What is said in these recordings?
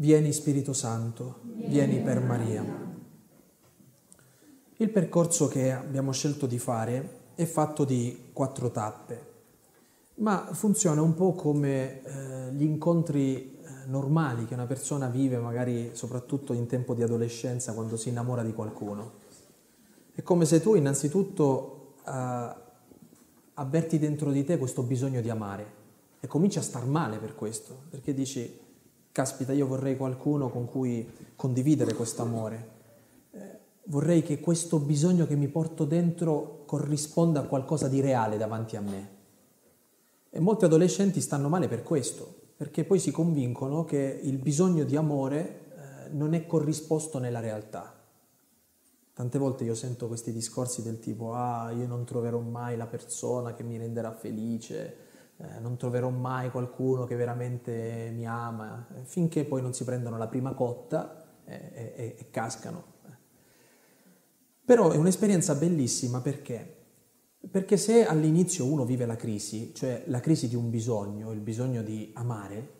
Vieni Spirito Santo, vieni per Maria. Il percorso che abbiamo scelto di fare è fatto di quattro tappe, ma funziona un po' come eh, gli incontri eh, normali che una persona vive magari soprattutto in tempo di adolescenza quando si innamora di qualcuno. È come se tu innanzitutto eh, avverti dentro di te questo bisogno di amare e cominci a star male per questo, perché dici caspita, io vorrei qualcuno con cui condividere questo amore. Eh, vorrei che questo bisogno che mi porto dentro corrisponda a qualcosa di reale davanti a me. E molti adolescenti stanno male per questo, perché poi si convincono che il bisogno di amore eh, non è corrisposto nella realtà. Tante volte io sento questi discorsi del tipo, ah, io non troverò mai la persona che mi renderà felice, eh, non troverò mai qualcuno che veramente mi ama, eh, finché poi non si prendono la prima cotta e, e, e cascano. Però è un'esperienza bellissima perché? Perché se all'inizio uno vive la crisi, cioè la crisi di un bisogno, il bisogno di amare,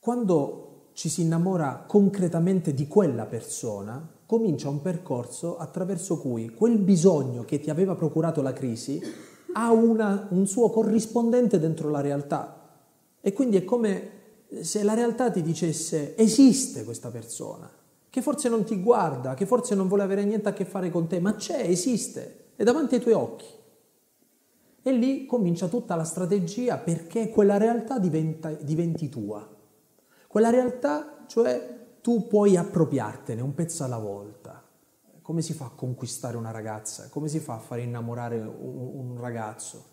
quando ci si innamora concretamente di quella persona, comincia un percorso attraverso cui quel bisogno che ti aveva procurato la crisi ha una, un suo corrispondente dentro la realtà. E quindi è come se la realtà ti dicesse esiste questa persona, che forse non ti guarda, che forse non vuole avere niente a che fare con te, ma c'è, esiste, è davanti ai tuoi occhi. E lì comincia tutta la strategia perché quella realtà diventa, diventi tua. Quella realtà, cioè tu puoi appropriartene un pezzo alla volta. Come si fa a conquistare una ragazza? Come si fa a far innamorare un, un ragazzo?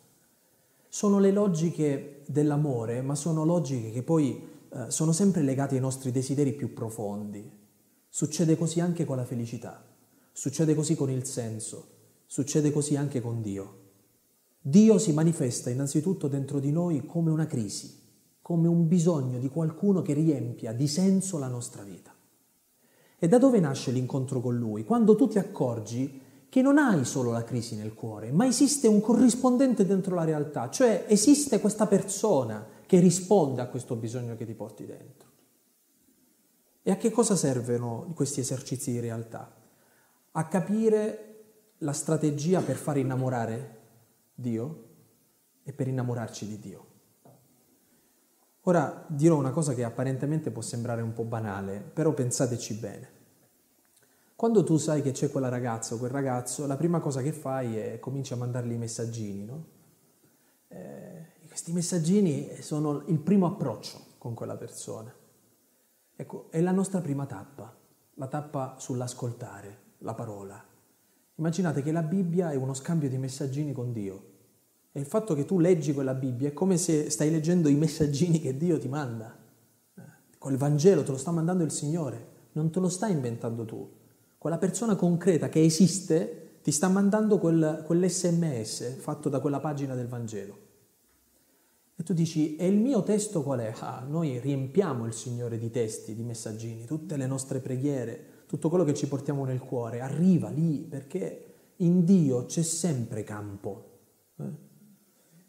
Sono le logiche dell'amore, ma sono logiche che poi eh, sono sempre legate ai nostri desideri più profondi. Succede così anche con la felicità, succede così con il senso, succede così anche con Dio. Dio si manifesta innanzitutto dentro di noi come una crisi, come un bisogno di qualcuno che riempia di senso la nostra vita. E da dove nasce l'incontro con Lui? Quando tu ti accorgi che non hai solo la crisi nel cuore, ma esiste un corrispondente dentro la realtà, cioè esiste questa persona che risponde a questo bisogno che ti porti dentro. E a che cosa servono questi esercizi di realtà? A capire la strategia per far innamorare Dio e per innamorarci di Dio. Ora dirò una cosa che apparentemente può sembrare un po' banale, però pensateci bene. Quando tu sai che c'è quella ragazza o quel ragazzo, la prima cosa che fai è cominci a mandargli i messaggini, no? Eh, questi messaggini sono il primo approccio con quella persona. Ecco, è la nostra prima tappa, la tappa sull'ascoltare la parola. Immaginate che la Bibbia è uno scambio di messaggini con Dio. E il fatto che tu leggi quella Bibbia è come se stai leggendo i messaggini che Dio ti manda. Quel Vangelo te lo sta mandando il Signore, non te lo stai inventando tu. Quella persona concreta che esiste ti sta mandando quel, quell'SMS fatto da quella pagina del Vangelo. E tu dici, e il mio testo qual è? Ah, noi riempiamo il Signore di testi, di messaggini, tutte le nostre preghiere, tutto quello che ci portiamo nel cuore, arriva lì perché in Dio c'è sempre campo. Eh?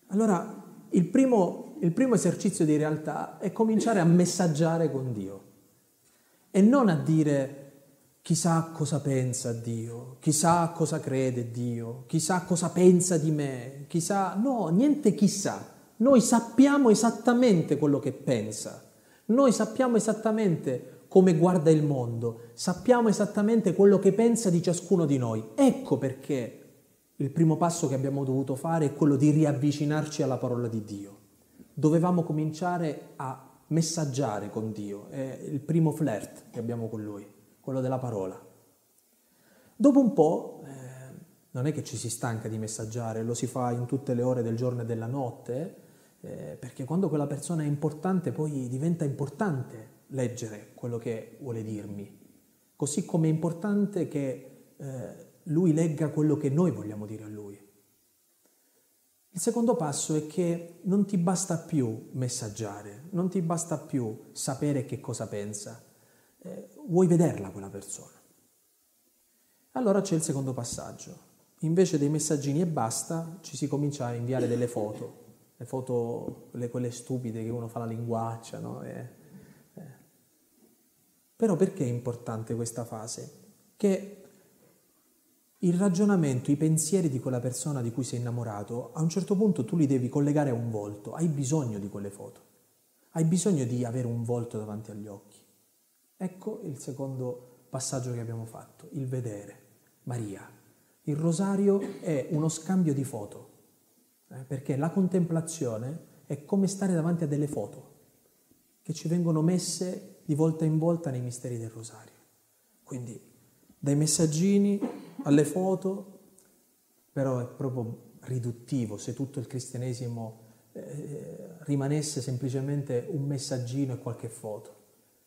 Allora, il primo, il primo esercizio di realtà è cominciare a messaggiare con Dio e non a dire chissà cosa pensa Dio, chissà cosa crede Dio, chissà cosa pensa di me, chissà... No, niente chissà. Noi sappiamo esattamente quello che pensa, noi sappiamo esattamente come guarda il mondo, sappiamo esattamente quello che pensa di ciascuno di noi. Ecco perché il primo passo che abbiamo dovuto fare è quello di riavvicinarci alla parola di Dio. Dovevamo cominciare a messaggiare con Dio, è il primo flirt che abbiamo con Lui, quello della parola. Dopo un po', eh, non è che ci si stanca di messaggiare, lo si fa in tutte le ore del giorno e della notte, eh, perché quando quella persona è importante poi diventa importante leggere quello che vuole dirmi, così come è importante che eh, lui legga quello che noi vogliamo dire a lui. Il secondo passo è che non ti basta più messaggiare, non ti basta più sapere che cosa pensa, eh, vuoi vederla quella persona. Allora c'è il secondo passaggio. Invece dei messaggini e basta, ci si comincia a inviare delle foto, le foto, quelle, quelle stupide che uno fa la linguaccia, no? E, eh, Però perché è importante questa fase? Che il ragionamento, i pensieri di quella persona di cui sei innamorato, a un certo punto tu li devi collegare a un volto, hai bisogno di quelle foto, hai bisogno di avere un volto davanti agli occhi. Ecco il secondo passaggio che abbiamo fatto, il vedere. Maria. Il rosario è uno scambio di foto, eh, perché la contemplazione è come stare davanti a delle foto che ci vengono messe di volta in volta nei misteri del rosario. Quindi dai messaggini alle foto, però è proprio riduttivo se tutto il cristianesimo eh, rimanesse semplicemente un messaggino e qualche foto.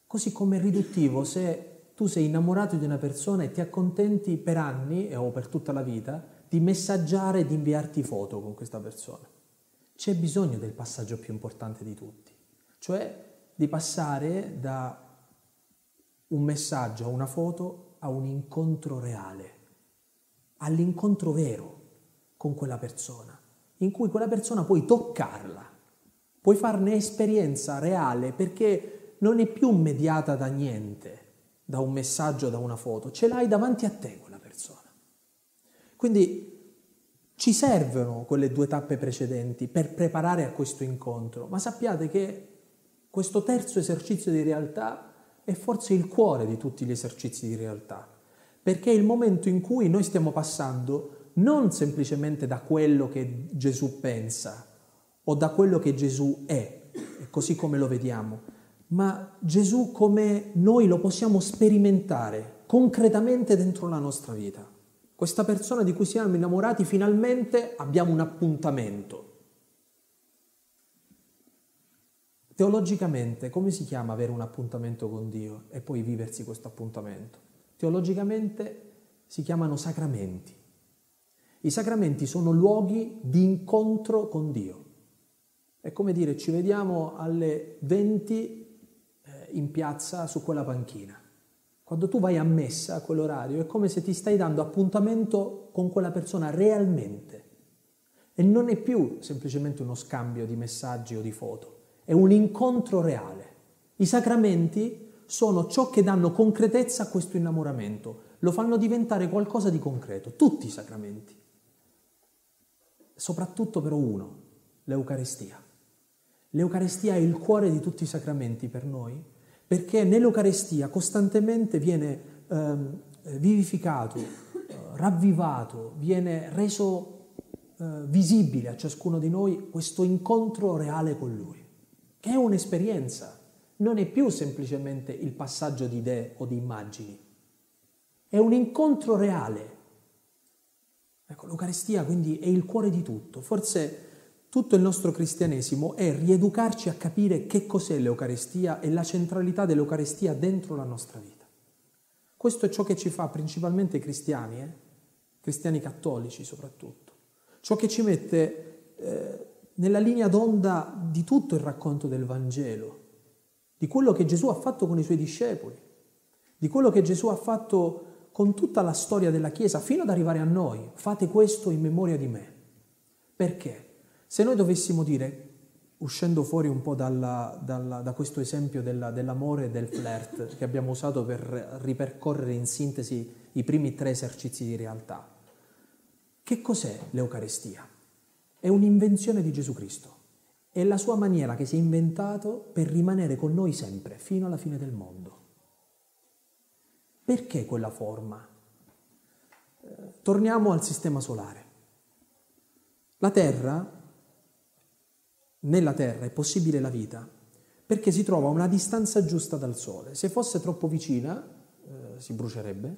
Così come è riduttivo se tu sei innamorato di una persona e ti accontenti per anni o per tutta la vita di messaggiare e di inviarti foto con questa persona. C'è bisogno del passaggio più importante di tutti, cioè di passare da un messaggio a una foto a un incontro reale, all'incontro vero con quella persona, in cui quella persona puoi toccarla, puoi farne esperienza reale perché non è più mediata da niente, da un messaggio, da una foto, ce l'hai davanti a te quella persona. Quindi ci servono quelle due tappe precedenti per preparare a questo incontro, ma sappiate che questo terzo esercizio di realtà è forse il cuore di tutti gli esercizi di realtà, perché è il momento in cui noi stiamo passando non semplicemente da quello che Gesù pensa o da quello che Gesù è, così come lo vediamo, ma Gesù come noi lo possiamo sperimentare concretamente dentro la nostra vita. Questa persona di cui siamo innamorati finalmente abbiamo un appuntamento. Teologicamente, come si chiama avere un appuntamento con Dio e poi viversi questo appuntamento? Teologicamente si chiamano sacramenti. I sacramenti sono luoghi di incontro con Dio. È come dire ci vediamo alle 20 in piazza su quella panchina. Quando tu vai a messa a quell'orario è come se ti stai dando appuntamento con quella persona realmente. E non è più semplicemente uno scambio di messaggi o di foto, è un incontro reale. I sacramenti sono ciò che danno concretezza a questo innamoramento, lo fanno diventare qualcosa di concreto, tutti i sacramenti. Soprattutto però uno, l'Eucarestia. L'Eucarestia è il cuore di tutti i sacramenti per noi perché nell'Eucarestia costantemente viene ehm, vivificato, eh, ravvivato, viene reso eh, visibile a ciascuno di noi questo incontro reale con Lui, che è un'esperienza, non è più semplicemente il passaggio di idee o di immagini, è un incontro reale. Ecco, l'Eucarestia quindi è il cuore di tutto, forse tutto il nostro cristianesimo è rieducarci a capire che cos'è l'Eucarestia e la centralità dell'Eucarestia dentro la nostra vita. Questo è ciò che ci fa principalmente cristiani, eh? cristiani cattolici soprattutto, ciò che ci mette eh, nella linea d'onda di tutto il racconto del Vangelo, di quello che Gesù ha fatto con i suoi discepoli, di quello che Gesù ha fatto con tutta la storia della Chiesa fino ad arrivare a noi. Fate questo in memoria di me. Perché? Se noi dovessimo dire, uscendo fuori un po' dalla, dalla, da questo esempio della, dell'amore e del flirt che abbiamo usato per ripercorrere in sintesi i primi tre esercizi di realtà, che cos'è l'Eucarestia? È un'invenzione di Gesù Cristo. È la sua maniera che si è inventato per rimanere con noi sempre, fino alla fine del mondo. Perché quella forma? Eh, torniamo al sistema solare. La Terra nella Terra è possibile la vita perché si trova a una distanza giusta dal Sole. Se fosse troppo vicina eh, si brucierebbe,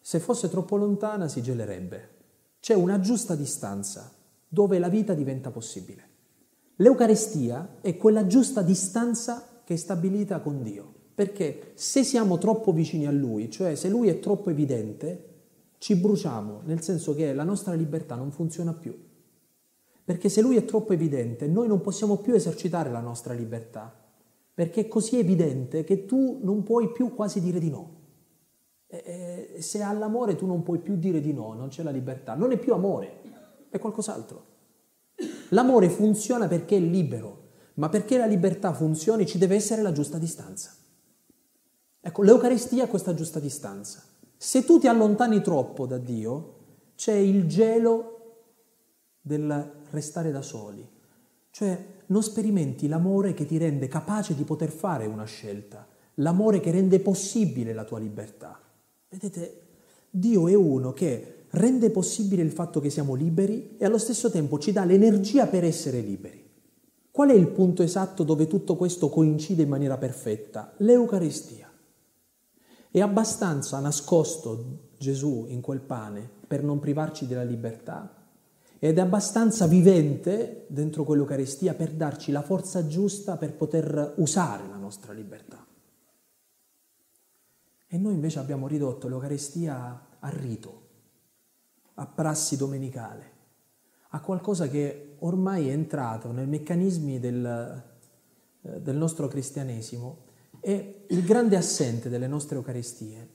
se fosse troppo lontana si gelerebbe. C'è una giusta distanza dove la vita diventa possibile. L'Eucarestia è quella giusta distanza che è stabilita con Dio, perché se siamo troppo vicini a Lui, cioè se Lui è troppo evidente, ci bruciamo, nel senso che la nostra libertà non funziona più. Perché se lui è troppo evidente, noi non possiamo più esercitare la nostra libertà, perché è così evidente che tu non puoi più quasi dire di no. E se all'amore tu non puoi più dire di no, non c'è la libertà, non è più amore, è qualcos'altro. L'amore funziona perché è libero, ma perché la libertà funzioni ci deve essere la giusta distanza. Ecco, l'Eucaristia è questa giusta distanza. Se tu ti allontani troppo da Dio, c'è il gelo del restare da soli. Cioè non sperimenti l'amore che ti rende capace di poter fare una scelta, l'amore che rende possibile la tua libertà. Vedete, Dio è uno che rende possibile il fatto che siamo liberi e allo stesso tempo ci dà l'energia per essere liberi. Qual è il punto esatto dove tutto questo coincide in maniera perfetta? L'Eucaristia. È abbastanza nascosto Gesù in quel pane per non privarci della libertà ed è abbastanza vivente dentro quell'Eucaristia per darci la forza giusta per poter usare la nostra libertà. E noi invece abbiamo ridotto l'Eucaristia a rito, a prassi domenicale, a qualcosa che ormai è entrato nei meccanismi del, eh, del nostro cristianesimo e il grande assente delle nostre Eucaristie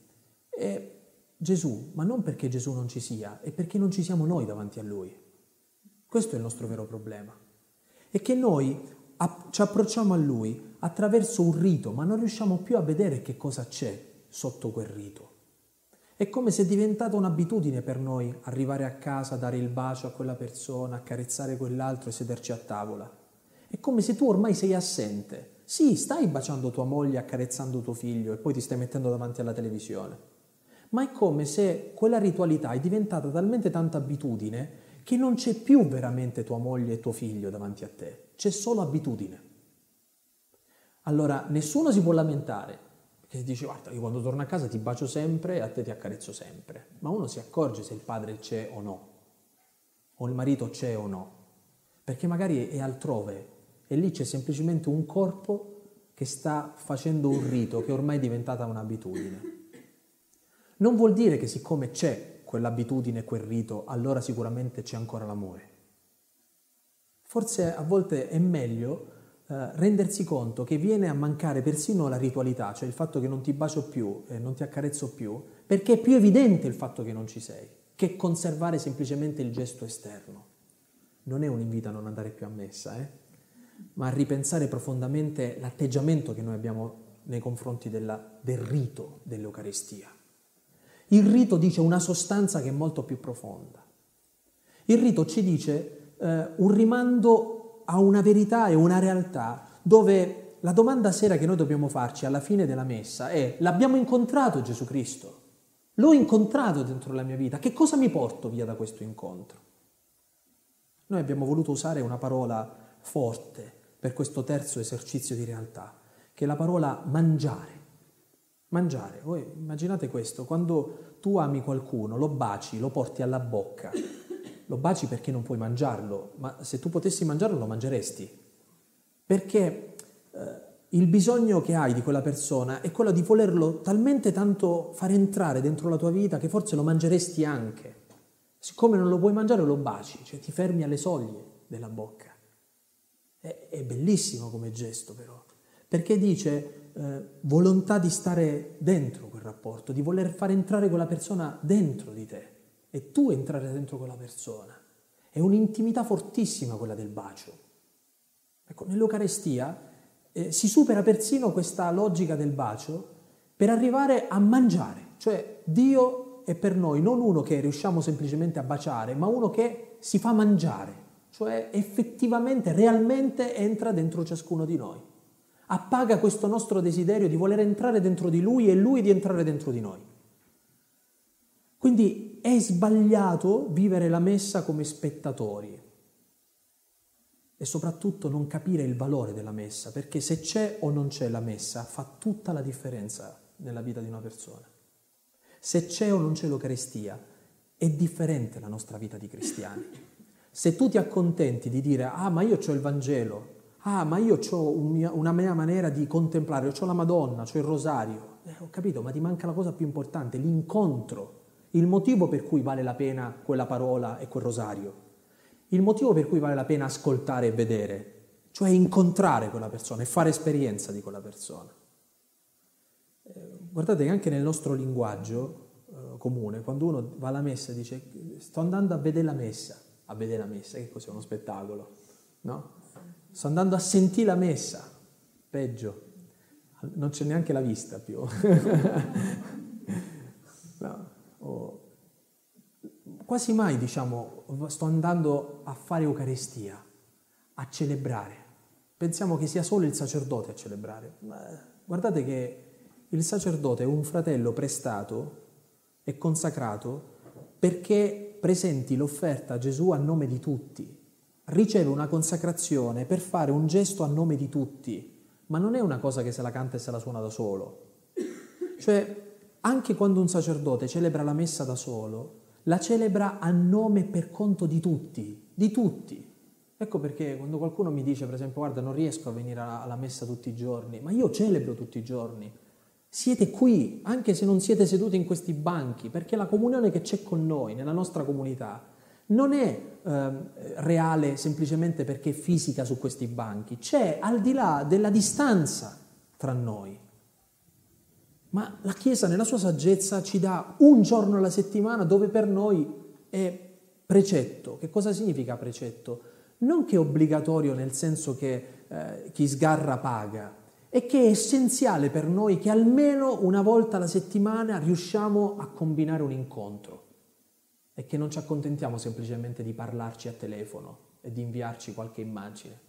è Gesù, ma non perché Gesù non ci sia, è perché non ci siamo noi davanti a Lui. Questo è il nostro vero problema. È che noi ci approcciamo a Lui attraverso un rito, ma non riusciamo più a vedere che cosa c'è sotto quel rito. È come se è diventata un'abitudine per noi arrivare a casa, dare il bacio a quella persona, accarezzare quell'altro e sederci a tavola. È come se tu ormai sei assente. Sì, stai baciando tua moglie, accarezzando tuo figlio e poi ti stai mettendo davanti alla televisione. Ma è come se quella ritualità è diventata talmente tanta abitudine che non c'è più veramente tua moglie e tuo figlio davanti a te, c'è solo abitudine. Allora nessuno si può lamentare, che dice guarda io quando torno a casa ti bacio sempre e a te ti accarezzo sempre, ma uno si accorge se il padre c'è o no, o il marito c'è o no, perché magari è altrove e lì c'è semplicemente un corpo che sta facendo un rito che ormai è diventata un'abitudine. Non vuol dire che siccome c'è quell'abitudine, quel rito, allora sicuramente c'è ancora l'amore. Forse a volte è meglio eh, rendersi conto che viene a mancare persino la ritualità, cioè il fatto che non ti bacio più e non ti accarezzo più, perché è più evidente il fatto che non ci sei, che conservare semplicemente il gesto esterno. Non è un invito a non andare più a messa, eh? ma a ripensare profondamente l'atteggiamento che noi abbiamo nei confronti della, del rito dell'Eucaristia. Il rito dice una sostanza che è molto più profonda. Il rito ci dice eh, un rimando a una verità e una realtà dove la domanda sera che noi dobbiamo farci alla fine della messa è l'abbiamo incontrato Gesù Cristo? L'ho incontrato dentro la mia vita, che cosa mi porto via da questo incontro? Noi abbiamo voluto usare una parola forte per questo terzo esercizio di realtà, che è la parola mangiare. Mangiare, voi immaginate questo, quando tu ami qualcuno, lo baci, lo porti alla bocca, lo baci perché non puoi mangiarlo, ma se tu potessi mangiarlo lo mangeresti. Perché eh, il bisogno che hai di quella persona è quello di volerlo talmente tanto far entrare dentro la tua vita che forse lo mangeresti anche. Siccome non lo puoi mangiare lo baci, cioè ti fermi alle soglie della bocca. È, è bellissimo come gesto però, perché dice eh, volontà di stare dentro quel rapporto, di voler far entrare quella persona dentro di te e tu entrare dentro quella persona. È un'intimità fortissima quella del bacio. Ecco, nell'Eucarestia eh, si supera persino questa logica del bacio per arrivare a mangiare, cioè Dio è per noi non uno che riusciamo semplicemente a baciare, ma uno che si fa mangiare, cioè effettivamente, realmente entra dentro ciascuno di noi. Appaga questo nostro desiderio di voler entrare dentro di Lui e Lui di entrare dentro di noi. Quindi è sbagliato vivere la messa come spettatori e soprattutto non capire il valore della messa, perché se c'è o non c'è la messa fa tutta la differenza nella vita di una persona. Se c'è o non c'è l'Eucaristia, è differente la nostra vita di cristiani. Se tu ti accontenti di dire, ah ma io ho il Vangelo, ah ma io ho una mia maniera di contemplare, ho la Madonna, ho il Rosario, eh, ho capito, ma ti manca la cosa più importante, l'incontro il motivo per cui vale la pena quella parola e quel rosario, il motivo per cui vale la pena ascoltare e vedere, cioè incontrare quella persona e fare esperienza di quella persona. Eh, guardate che anche nel nostro linguaggio eh, comune, quando uno va alla messa e dice sto andando a vedere la messa, a vedere la messa, che cos'è uno spettacolo, no? Sto andando a sentire la messa, peggio, non c'è neanche la vista più. no. Quasi mai, diciamo, sto andando a fare Eucaristia, a celebrare. Pensiamo che sia solo il sacerdote a celebrare. Guardate che il sacerdote è un fratello prestato e consacrato perché presenti l'offerta a Gesù a nome di tutti. Riceve una consacrazione per fare un gesto a nome di tutti ma non è una cosa che se la canta e se la suona da solo. Cioè, anche quando un sacerdote celebra la messa da solo, la celebra a nome per conto di tutti, di tutti. Ecco perché quando qualcuno mi dice, per esempio, guarda, non riesco a venire alla messa tutti i giorni, ma io celebro tutti i giorni. Siete qui, anche se non siete seduti in questi banchi, perché la comunione che c'è con noi, nella nostra comunità, non è eh, reale semplicemente perché è fisica su questi banchi, c'è al di là della distanza tra noi. Ma la Chiesa nella sua saggezza ci dà un giorno alla settimana dove per noi è precetto. Che cosa significa precetto? Non che è obbligatorio nel senso che eh, chi sgarra paga, è che è essenziale per noi che almeno una volta alla settimana riusciamo a combinare un incontro è che non ci accontentiamo semplicemente di parlarci a telefono e di inviarci qualche immagine.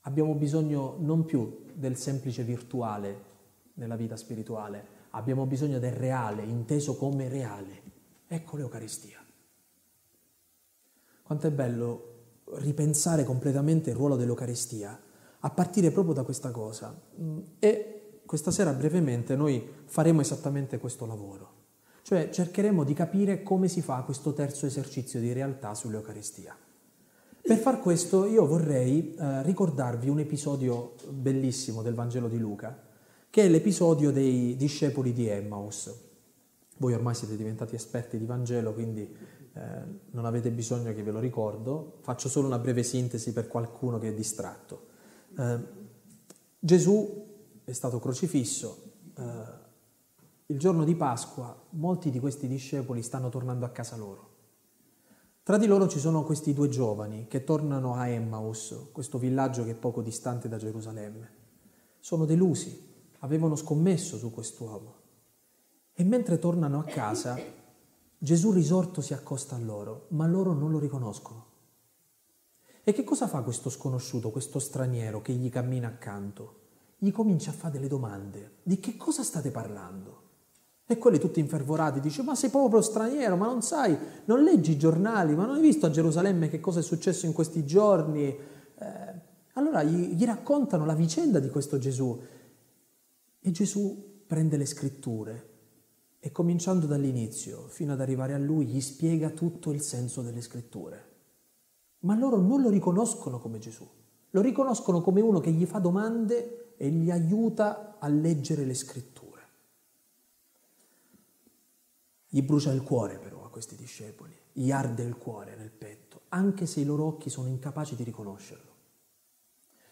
Abbiamo bisogno non più del semplice virtuale nella vita spirituale, abbiamo bisogno del reale, inteso come reale. Ecco l'Eucaristia. Quanto è bello ripensare completamente il ruolo dell'Eucaristia a partire proprio da questa cosa. E questa sera brevemente noi faremo esattamente questo lavoro. Cioè cercheremo di capire come si fa questo terzo esercizio di realtà sull'Eucaristia. Per far questo io vorrei eh, ricordarvi un episodio bellissimo del Vangelo di Luca, che è l'episodio dei discepoli di Emmaus. Voi ormai siete diventati esperti di Vangelo, quindi eh, non avete bisogno che ve lo ricordo, faccio solo una breve sintesi per qualcuno che è distratto. Eh, Gesù è stato crocifisso, eh, il giorno di Pasqua molti di questi discepoli stanno tornando a casa loro. Tra di loro ci sono questi due giovani che tornano a Emmaus, questo villaggio che è poco distante da Gerusalemme. Sono delusi, avevano scommesso su quest'uomo. E mentre tornano a casa, Gesù risorto si accosta a loro, ma loro non lo riconoscono. E che cosa fa questo sconosciuto, questo straniero che gli cammina accanto? Gli comincia a fare delle domande. Di che cosa state parlando? E quelli tutti infervorati dice ma sei proprio straniero, ma non sai, non leggi i giornali, ma non hai visto a Gerusalemme che cosa è successo in questi giorni? Eh, allora gli, gli raccontano la vicenda di questo Gesù e Gesù prende le scritture e cominciando dall'inizio fino ad arrivare a lui gli spiega tutto il senso delle scritture. Ma loro non lo riconoscono come Gesù, lo riconoscono come uno che gli fa domande e gli aiuta a leggere le scritture. Gli brucia il cuore però a questi discepoli, gli arde il cuore nel petto, anche se i loro occhi sono incapaci di riconoscerlo,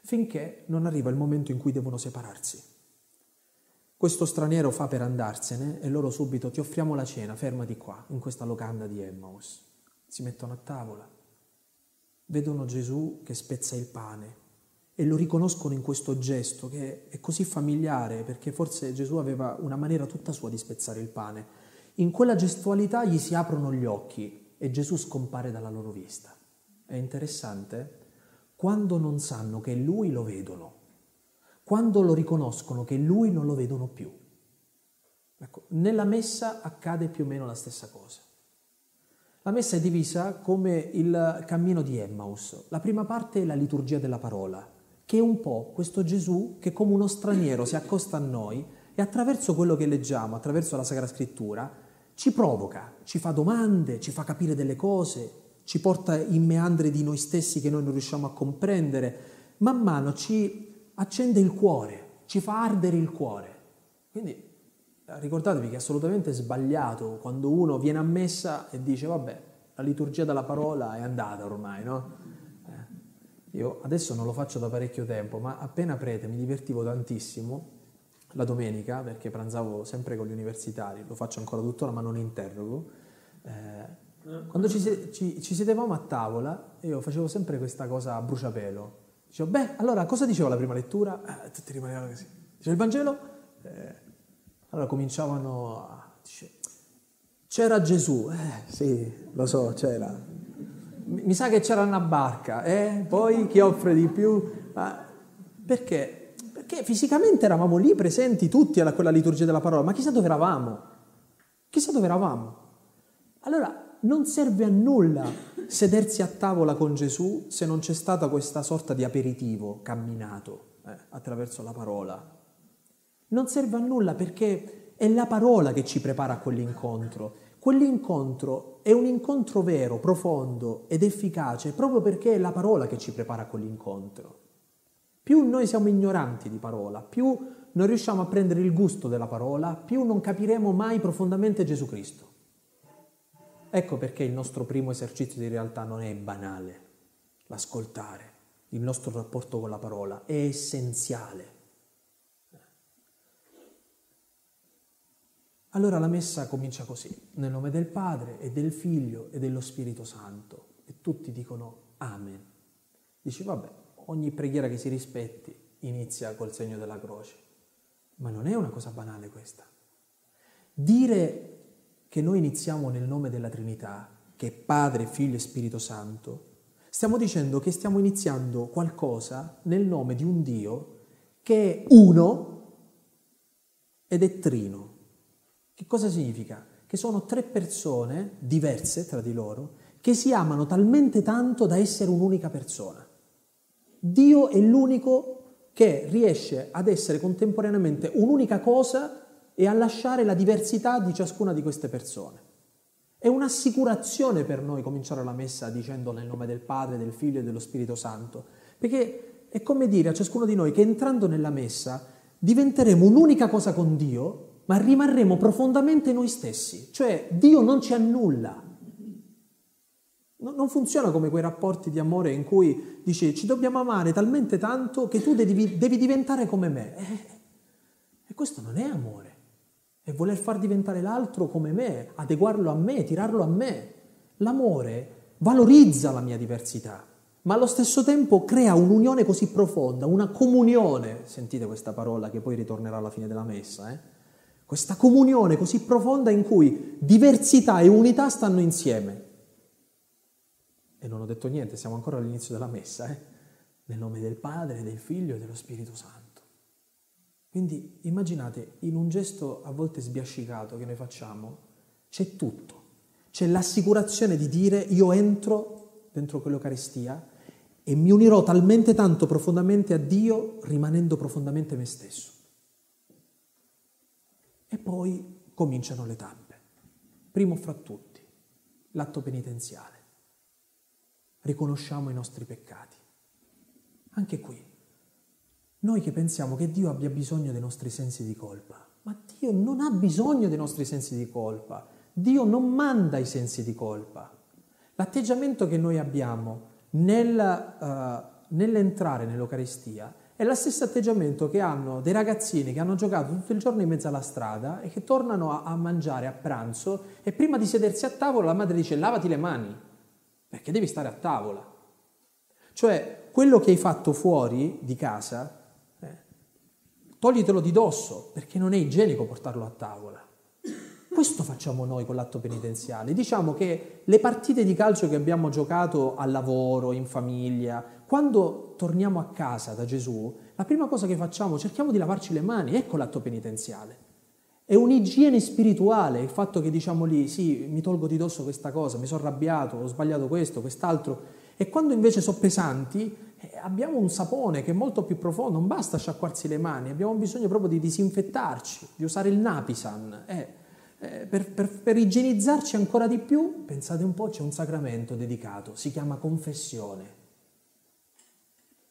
finché non arriva il momento in cui devono separarsi. Questo straniero fa per andarsene e loro subito ti offriamo la cena, fermati qua, in questa locanda di Emmaus. Si mettono a tavola, vedono Gesù che spezza il pane e lo riconoscono in questo gesto che è così familiare perché forse Gesù aveva una maniera tutta sua di spezzare il pane in quella gestualità gli si aprono gli occhi e Gesù scompare dalla loro vista. È interessante? Quando non sanno che Lui lo vedono, quando lo riconoscono che Lui non lo vedono più. Ecco, nella messa accade più o meno la stessa cosa. La messa è divisa come il cammino di Emmaus. La prima parte è la liturgia della parola, che è un po' questo Gesù che come uno straniero si accosta a noi e attraverso quello che leggiamo, attraverso la Sacra Scrittura, ci provoca, ci fa domande, ci fa capire delle cose, ci porta in meandri di noi stessi che noi non riusciamo a comprendere, man mano ci accende il cuore, ci fa ardere il cuore. Quindi ricordatevi che è assolutamente sbagliato quando uno viene a messa e dice vabbè, la liturgia della parola è andata ormai, no? Eh, io adesso non lo faccio da parecchio tempo, ma appena prete mi divertivo tantissimo la domenica, perché pranzavo sempre con gli universitari, lo faccio ancora tuttora ma non interrogo, eh, quando ci, ci, ci, sedevamo a tavola io facevo sempre questa cosa a bruciapelo, Dicevo, beh, allora cosa diceva la prima lettura? Eh, tutti rimanevano così. Dice il Vangelo? Eh, allora cominciavano a... Dice, c'era Gesù, eh sì, lo so, c'era. Mi sa che c'era una barca, eh? Poi chi offre di più? Ma perché? Perché fisicamente eravamo lì presenti tutti alla quella liturgia della parola, ma chissà dove eravamo? Chissà dove eravamo? Allora, non serve a nulla sedersi a tavola con Gesù se non c'è stata questa sorta di aperitivo camminato eh, attraverso la parola. Non serve a nulla perché è la parola che ci prepara a quell'incontro. Quell'incontro è un incontro vero, profondo ed efficace proprio perché è la parola che ci prepara a quell'incontro. Più noi siamo ignoranti di parola, più non riusciamo a prendere il gusto della parola, più non capiremo mai profondamente Gesù Cristo. Ecco perché il nostro primo esercizio di realtà non è banale, l'ascoltare, il nostro rapporto con la parola è essenziale. Allora la messa comincia così, nel nome del Padre e del Figlio e dello Spirito Santo. E tutti dicono Amen. Dici, vabbè, ogni preghiera che si rispetti inizia col segno della croce. Ma non è una cosa banale questa. Dire che noi iniziamo nel nome della Trinità, che è Padre, Figlio e Spirito Santo, stiamo dicendo che stiamo iniziando qualcosa nel nome di un Dio che è uno ed è trino. Che cosa significa? Che sono tre persone diverse tra di loro che si amano talmente tanto da essere un'unica persona. Dio è l'unico che riesce ad essere contemporaneamente un'unica cosa e a lasciare la diversità di ciascuna di queste persone. È un'assicurazione per noi cominciare la messa dicendo nel nome del Padre, del Figlio e dello Spirito Santo, perché è come dire a ciascuno di noi che entrando nella messa diventeremo un'unica cosa con Dio, ma rimarremo profondamente noi stessi, cioè Dio non ci annulla. Non funziona come quei rapporti di amore in cui dici ci dobbiamo amare talmente tanto che tu devi, devi diventare come me. E questo non è amore e voler far diventare l'altro come me, adeguarlo a me, tirarlo a me. L'amore valorizza la mia diversità, ma allo stesso tempo crea un'unione così profonda, una comunione, sentite questa parola che poi ritornerà alla fine della messa, eh? questa comunione così profonda in cui diversità e unità stanno insieme. E non ho detto niente, siamo ancora all'inizio della messa, eh? nel nome del Padre, del Figlio e dello Spirito Santo. Quindi immaginate, in un gesto a volte sbiascicato che noi facciamo, c'è tutto. C'è l'assicurazione di dire io entro dentro quell'Eucaristia e mi unirò talmente tanto profondamente a Dio rimanendo profondamente me stesso. E poi cominciano le tappe. Primo fra tutti, l'atto penitenziale. Riconosciamo i nostri peccati. Anche qui noi che pensiamo che Dio abbia bisogno dei nostri sensi di colpa, ma Dio non ha bisogno dei nostri sensi di colpa. Dio non manda i sensi di colpa. L'atteggiamento che noi abbiamo nel, uh, nell'entrare nell'Eucaristia è lo stesso atteggiamento che hanno dei ragazzini che hanno giocato tutto il giorno in mezzo alla strada e che tornano a, a mangiare a pranzo e prima di sedersi a tavola la madre dice lavati le mani perché devi stare a tavola. Cioè quello che hai fatto fuori di casa toglitelo di dosso perché non è igienico portarlo a tavola. Questo facciamo noi con l'atto penitenziale. Diciamo che le partite di calcio che abbiamo giocato al lavoro, in famiglia, quando torniamo a casa da Gesù, la prima cosa che facciamo, cerchiamo di lavarci le mani, ecco l'atto penitenziale. È un'igiene spirituale il fatto che diciamo lì, sì, mi tolgo di dosso questa cosa, mi sono arrabbiato, ho sbagliato questo, quest'altro, e quando invece sono pesanti, abbiamo un sapone che è molto più profondo, non basta sciacquarsi le mani, abbiamo bisogno proprio di disinfettarci, di usare il Napisan. Eh, eh, per, per, per igienizzarci ancora di più, pensate un po', c'è un sacramento dedicato, si chiama confessione.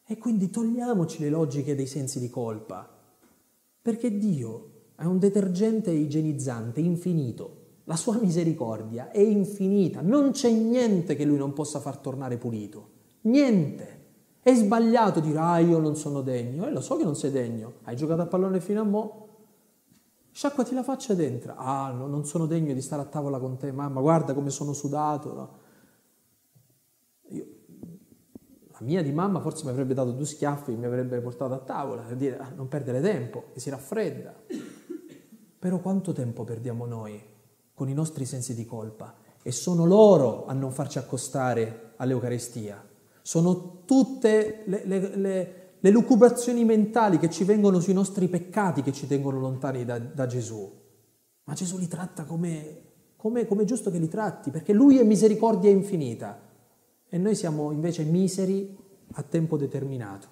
E quindi togliamoci le logiche dei sensi di colpa, perché Dio è un detergente igienizzante infinito. La sua misericordia è infinita, non c'è niente che lui non possa far tornare pulito. Niente. È sbagliato dire, ah, io non sono degno. Eh, lo so che non sei degno. Hai giocato a pallone fino a mo'. Sciacquati la faccia dentro. Ah, no, non sono degno di stare a tavola con te, mamma, guarda come sono sudato. No? Io, la mia di mamma forse mi avrebbe dato due schiaffi, mi avrebbe portato a tavola per dire ah, non perdere tempo, che si raffredda. Però quanto tempo perdiamo noi con i nostri sensi di colpa? E sono loro a non farci accostare all'Eucaristia. Sono tutte le, le, le, le lucubrazioni mentali che ci vengono sui nostri peccati che ci tengono lontani da, da Gesù. Ma Gesù li tratta come, come, come giusto che li tratti, perché Lui è misericordia infinita e noi siamo invece miseri a tempo determinato.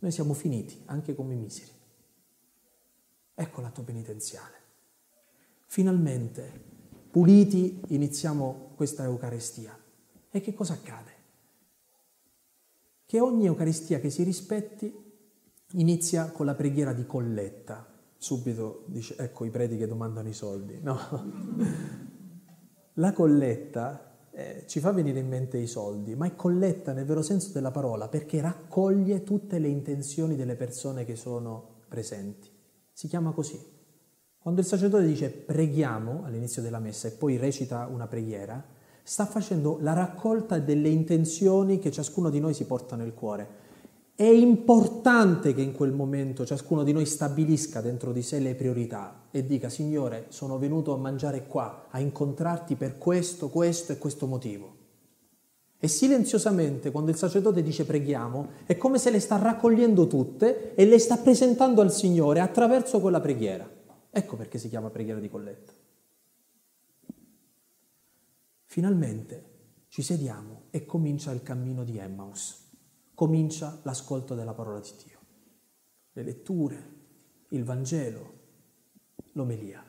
Noi siamo finiti anche come miseri. Ecco l'atto penitenziale. Finalmente, puliti, iniziamo questa Eucaristia. E che cosa accade? Che ogni Eucaristia che si rispetti inizia con la preghiera di colletta. Subito dice, ecco i preti che domandano i soldi. No. La colletta eh, ci fa venire in mente i soldi, ma è colletta nel vero senso della parola perché raccoglie tutte le intenzioni delle persone che sono presenti. Si chiama così. Quando il sacerdote dice preghiamo all'inizio della messa e poi recita una preghiera, sta facendo la raccolta delle intenzioni che ciascuno di noi si porta nel cuore. È importante che in quel momento ciascuno di noi stabilisca dentro di sé le priorità e dica, Signore, sono venuto a mangiare qua, a incontrarti per questo, questo e questo motivo. E silenziosamente, quando il sacerdote dice preghiamo, è come se le sta raccogliendo tutte e le sta presentando al Signore attraverso quella preghiera. Ecco perché si chiama preghiera di colletta. Finalmente ci sediamo e comincia il cammino di Emmaus comincia l'ascolto della parola di Dio. Le letture, il Vangelo, l'omelia.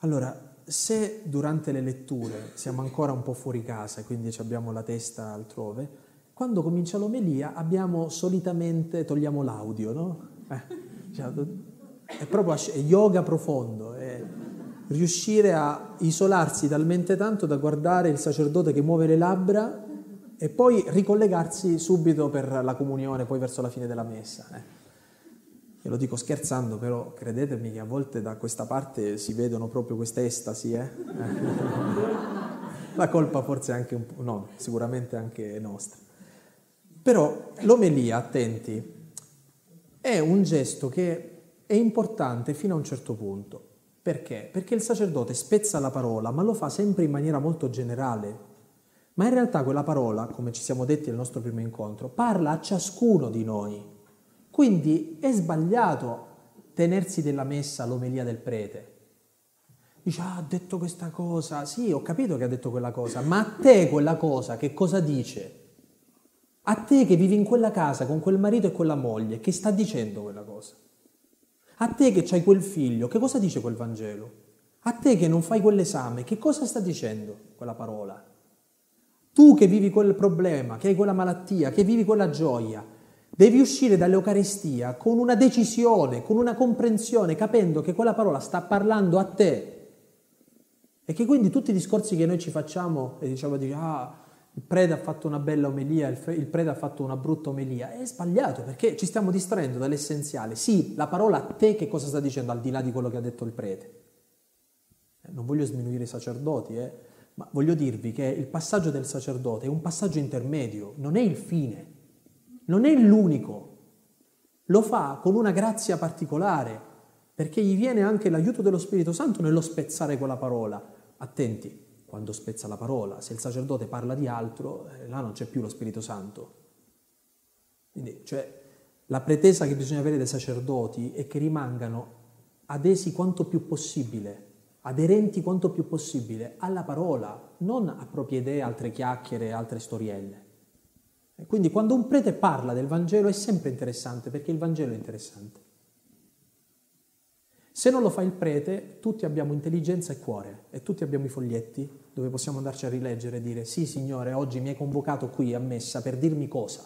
Allora, se durante le letture siamo ancora un po' fuori casa, quindi abbiamo la testa altrove, quando comincia l'omelia abbiamo solitamente, togliamo l'audio, no? Eh, cioè, è proprio yoga profondo, è riuscire a isolarsi talmente tanto da guardare il sacerdote che muove le labbra e poi ricollegarsi subito per la comunione, poi verso la fine della messa. Eh. Io lo dico scherzando, però credetemi che a volte da questa parte si vedono proprio queste estasi. Eh? la colpa forse è anche un po', no, sicuramente anche nostra. Però l'omelia, attenti, è un gesto che è importante fino a un certo punto. Perché? Perché il sacerdote spezza la parola, ma lo fa sempre in maniera molto generale, ma in realtà quella parola, come ci siamo detti nel nostro primo incontro, parla a ciascuno di noi. Quindi è sbagliato tenersi della messa l'omelia del prete. Dice, ah, ha detto questa cosa. Sì, ho capito che ha detto quella cosa, ma a te quella cosa che cosa dice? A te che vivi in quella casa con quel marito e quella moglie, che sta dicendo quella cosa? A te che hai quel figlio, che cosa dice quel Vangelo? A te che non fai quell'esame, che cosa sta dicendo quella parola? Tu che vivi quel problema, che hai quella malattia, che vivi quella gioia, devi uscire dall'Eucaristia con una decisione, con una comprensione, capendo che quella parola sta parlando a te. E che quindi tutti i discorsi che noi ci facciamo e diciamo di ah, il prete ha fatto una bella omelia, il prete ha fatto una brutta omelia, è sbagliato perché ci stiamo distraendo dall'essenziale. Sì, la parola a te che cosa sta dicendo al di là di quello che ha detto il prete. Eh, non voglio sminuire i sacerdoti, eh, ma voglio dirvi che il passaggio del sacerdote è un passaggio intermedio, non è il fine, non è l'unico. Lo fa con una grazia particolare, perché gli viene anche l'aiuto dello Spirito Santo nello spezzare quella parola. Attenti, quando spezza la parola, se il sacerdote parla di altro, eh, là non c'è più lo Spirito Santo. Quindi, cioè, la pretesa che bisogna avere dai sacerdoti è che rimangano adesi quanto più possibile aderenti quanto più possibile alla parola, non a proprie idee, altre chiacchiere, altre storielle. Quindi quando un prete parla del Vangelo è sempre interessante perché il Vangelo è interessante. Se non lo fa il prete, tutti abbiamo intelligenza e cuore e tutti abbiamo i foglietti dove possiamo andarci a rileggere e dire sì Signore, oggi mi hai convocato qui a messa per dirmi cosa.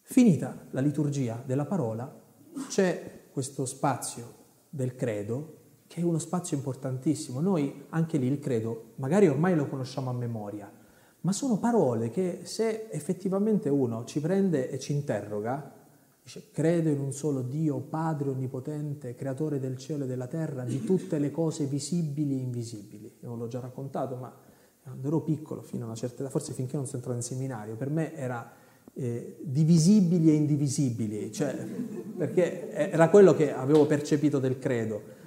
Finita la liturgia della parola, c'è questo spazio del credo, che è uno spazio importantissimo. Noi anche lì il credo, magari ormai lo conosciamo a memoria, ma sono parole che se effettivamente uno ci prende e ci interroga, dice credo in un solo Dio, Padre Onnipotente, Creatore del cielo e della terra, di tutte le cose visibili e invisibili. Io l'ho già raccontato, ma quando ero piccolo, fino a una certa età, forse finché non sono entrato in seminario, per me era eh, divisibili e indivisibili, cioè, perché era quello che avevo percepito del credo.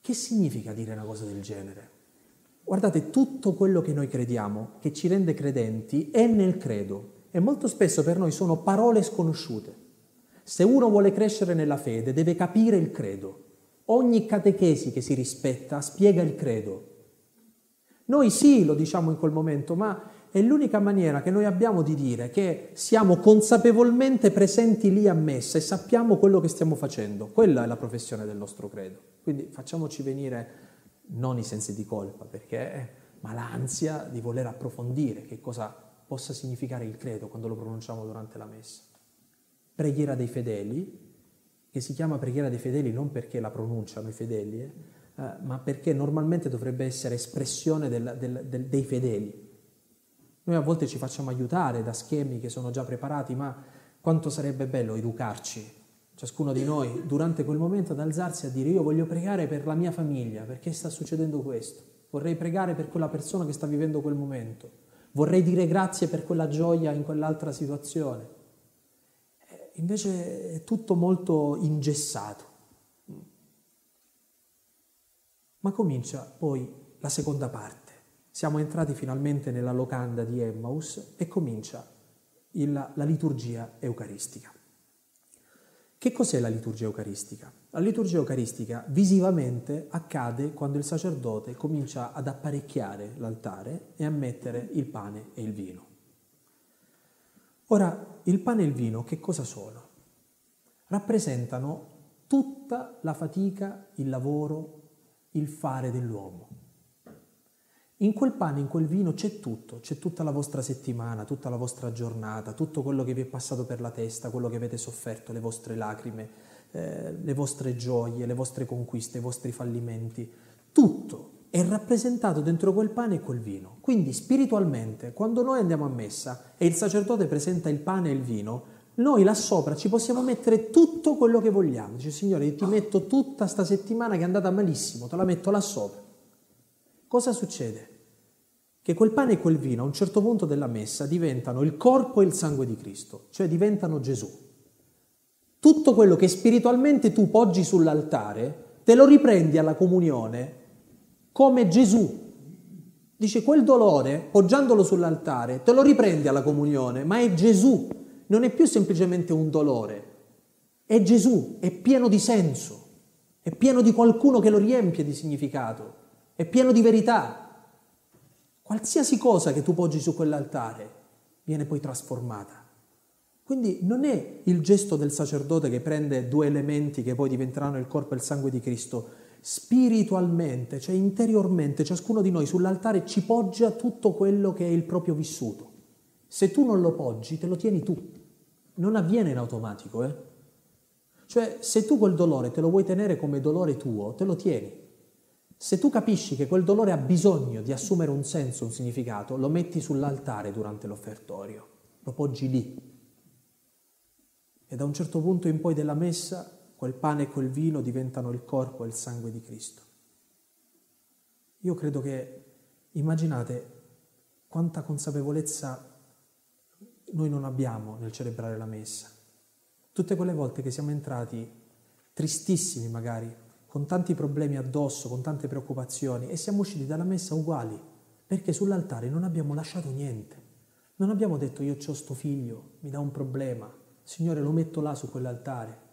Che significa dire una cosa del genere? Guardate, tutto quello che noi crediamo, che ci rende credenti, è nel credo e molto spesso per noi sono parole sconosciute. Se uno vuole crescere nella fede, deve capire il credo. Ogni catechesi che si rispetta spiega il credo. Noi sì, lo diciamo in quel momento, ma è l'unica maniera che noi abbiamo di dire che siamo consapevolmente presenti lì a messa e sappiamo quello che stiamo facendo. Quella è la professione del nostro credo. Quindi facciamoci venire non i sensi di colpa, perché, ma l'ansia di voler approfondire che cosa possa significare il credo quando lo pronunciamo durante la messa. Preghiera dei fedeli, che si chiama preghiera dei fedeli non perché la pronunciano i fedeli, eh, ma perché normalmente dovrebbe essere espressione del, del, del, dei fedeli. Noi a volte ci facciamo aiutare da schemi che sono già preparati, ma quanto sarebbe bello educarci, ciascuno di noi, durante quel momento ad alzarsi a dire io voglio pregare per la mia famiglia, perché sta succedendo questo, vorrei pregare per quella persona che sta vivendo quel momento, vorrei dire grazie per quella gioia in quell'altra situazione. Eh, invece è tutto molto ingessato. Ma comincia poi la seconda parte. Siamo entrati finalmente nella locanda di Emmaus e comincia il, la liturgia eucaristica. Che cos'è la liturgia eucaristica? La liturgia eucaristica visivamente accade quando il sacerdote comincia ad apparecchiare l'altare e a mettere il pane e il vino. Ora, il pane e il vino che cosa sono? Rappresentano tutta la fatica, il lavoro, il fare dell'uomo. In quel pane, in quel vino c'è tutto, c'è tutta la vostra settimana, tutta la vostra giornata, tutto quello che vi è passato per la testa, quello che avete sofferto, le vostre lacrime, eh, le vostre gioie, le vostre conquiste, i vostri fallimenti. Tutto è rappresentato dentro quel pane e quel vino. Quindi spiritualmente, quando noi andiamo a messa e il sacerdote presenta il pane e il vino, noi là sopra ci possiamo mettere tutto quello che vogliamo. Dice, Signore, io ti metto tutta sta settimana che è andata malissimo, te la metto là sopra cosa succede? Che quel pane e quel vino a un certo punto della messa diventano il corpo e il sangue di Cristo, cioè diventano Gesù. Tutto quello che spiritualmente tu poggi sull'altare, te lo riprendi alla comunione come Gesù. Dice quel dolore, poggiandolo sull'altare, te lo riprendi alla comunione, ma è Gesù, non è più semplicemente un dolore, è Gesù, è pieno di senso, è pieno di qualcuno che lo riempie di significato è pieno di verità. Qualsiasi cosa che tu poggi su quell'altare viene poi trasformata. Quindi non è il gesto del sacerdote che prende due elementi che poi diventeranno il corpo e il sangue di Cristo. Spiritualmente, cioè interiormente, ciascuno di noi sull'altare ci poggia tutto quello che è il proprio vissuto. Se tu non lo poggi, te lo tieni tu. Non avviene in automatico, eh? Cioè, se tu quel dolore te lo vuoi tenere come dolore tuo, te lo tieni. Se tu capisci che quel dolore ha bisogno di assumere un senso, un significato, lo metti sull'altare durante l'offertorio, lo poggi lì. E da un certo punto in poi della messa, quel pane e quel vino diventano il corpo e il sangue di Cristo. Io credo che, immaginate quanta consapevolezza noi non abbiamo nel celebrare la messa. Tutte quelle volte che siamo entrati tristissimi magari, con tanti problemi addosso, con tante preoccupazioni e siamo usciti dalla messa uguali, perché sull'altare non abbiamo lasciato niente. Non abbiamo detto io ho sto figlio, mi dà un problema, Signore lo metto là su quell'altare.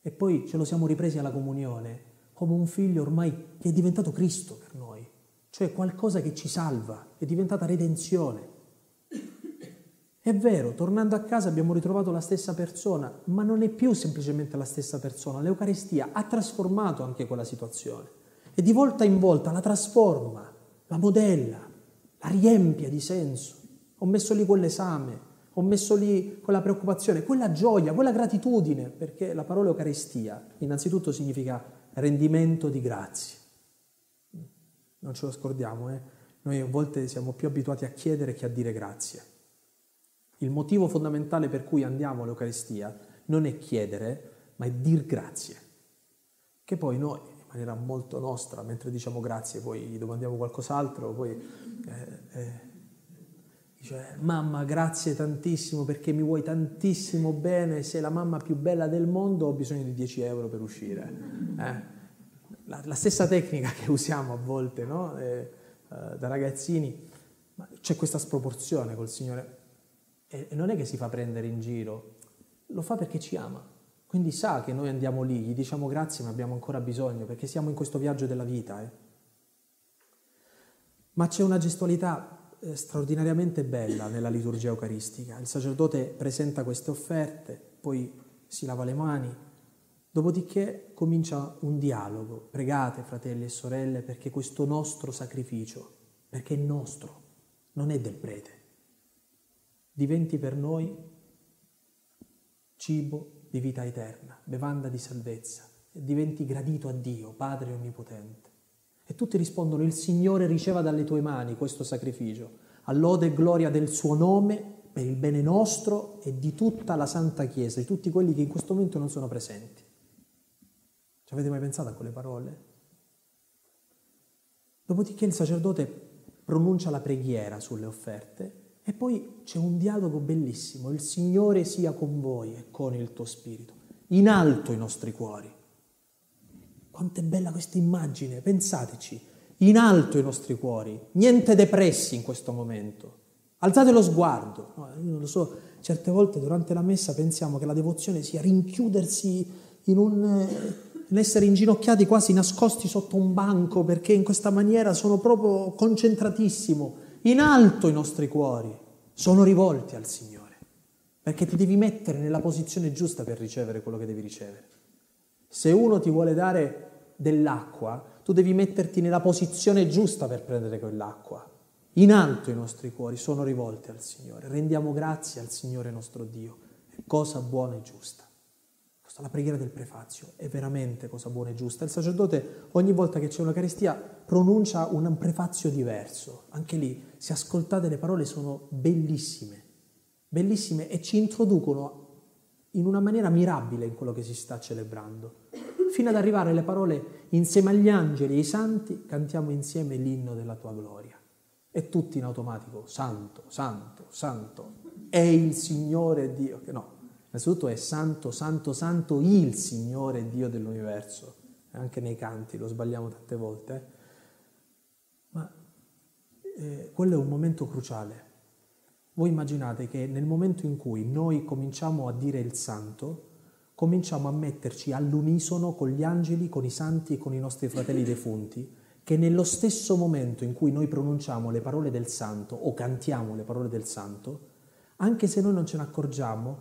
E poi ce lo siamo ripresi alla comunione come un figlio ormai che è diventato Cristo per noi, cioè qualcosa che ci salva, è diventata redenzione. È vero, tornando a casa abbiamo ritrovato la stessa persona, ma non è più semplicemente la stessa persona. L'Eucaristia ha trasformato anche quella situazione e di volta in volta la trasforma, la modella, la riempie di senso. Ho messo lì quell'esame, ho messo lì quella preoccupazione, quella gioia, quella gratitudine, perché la parola Eucaristia innanzitutto significa rendimento di grazie. Non ce lo scordiamo, eh? Noi a volte siamo più abituati a chiedere che a dire grazie. Il motivo fondamentale per cui andiamo all'Eucaristia non è chiedere, ma è dir grazie. Che poi noi maniera molto nostra, mentre diciamo grazie, poi domandiamo qualcos'altro, poi eh, eh, dice mamma grazie tantissimo perché mi vuoi tantissimo bene, sei la mamma più bella del mondo, ho bisogno di 10 euro per uscire. Eh? La, la, stessa tecnica che usiamo a volte no? Eh, eh, da ragazzini, ma c'è questa sproporzione col Signore e, non è che si fa prendere in giro, lo fa perché ci ama. Quindi sa che noi andiamo lì, gli diciamo grazie ma abbiamo ancora bisogno perché siamo in questo viaggio della vita. Eh. Ma c'è una gestualità eh, straordinariamente bella nella liturgia eucaristica. Il sacerdote presenta queste offerte, poi si lava le mani, dopodiché comincia un dialogo. Pregate, fratelli e sorelle, perché questo nostro sacrificio, perché è nostro, non è del prete, diventi per noi cibo di vita eterna, bevanda di salvezza, diventi gradito a Dio, Padre Onnipotente. E tutti rispondono, il Signore riceva dalle tue mani questo sacrificio, all'ode e gloria del suo nome, per il bene nostro e di tutta la Santa Chiesa, di tutti quelli che in questo momento non sono presenti. Ci avete mai pensato a quelle parole? Dopodiché il sacerdote pronuncia la preghiera sulle offerte e poi c'è un dialogo bellissimo, il Signore sia con voi e con il tuo spirito, in alto i nostri cuori quanto è bella questa immagine, pensateci, in alto i nostri cuori, niente depressi in questo momento. Alzate lo sguardo. No, io non lo so, certe volte durante la messa pensiamo che la devozione sia rinchiudersi in un in essere inginocchiati quasi nascosti sotto un banco perché in questa maniera sono proprio concentratissimo. In alto i nostri cuori sono rivolti al Signore, perché ti devi mettere nella posizione giusta per ricevere quello che devi ricevere. Se uno ti vuole dare dell'acqua, tu devi metterti nella posizione giusta per prendere quell'acqua. In alto i nostri cuori sono rivolti al Signore. Rendiamo grazie al Signore nostro Dio. Cosa buona e giusta. Questa la preghiera del prefazio, è veramente cosa buona e giusta. Il sacerdote ogni volta che c'è un'Eucaristia pronuncia un prefazio diverso. Anche lì, se ascoltate le parole, sono bellissime, bellissime e ci introducono in una maniera mirabile in quello che si sta celebrando. Fino ad arrivare alle parole insieme agli angeli e ai santi cantiamo insieme l'inno della tua gloria. E tutti in automatico, santo, santo, santo, è il Signore Dio. No, innanzitutto è santo, santo, santo il Signore Dio dell'universo. Anche nei canti lo sbagliamo tante volte. Ma eh, quello è un momento cruciale voi immaginate che nel momento in cui noi cominciamo a dire il santo, cominciamo a metterci all'unisono con gli angeli, con i santi e con i nostri fratelli defunti, che nello stesso momento in cui noi pronunciamo le parole del santo o cantiamo le parole del santo, anche se noi non ce ne accorgiamo,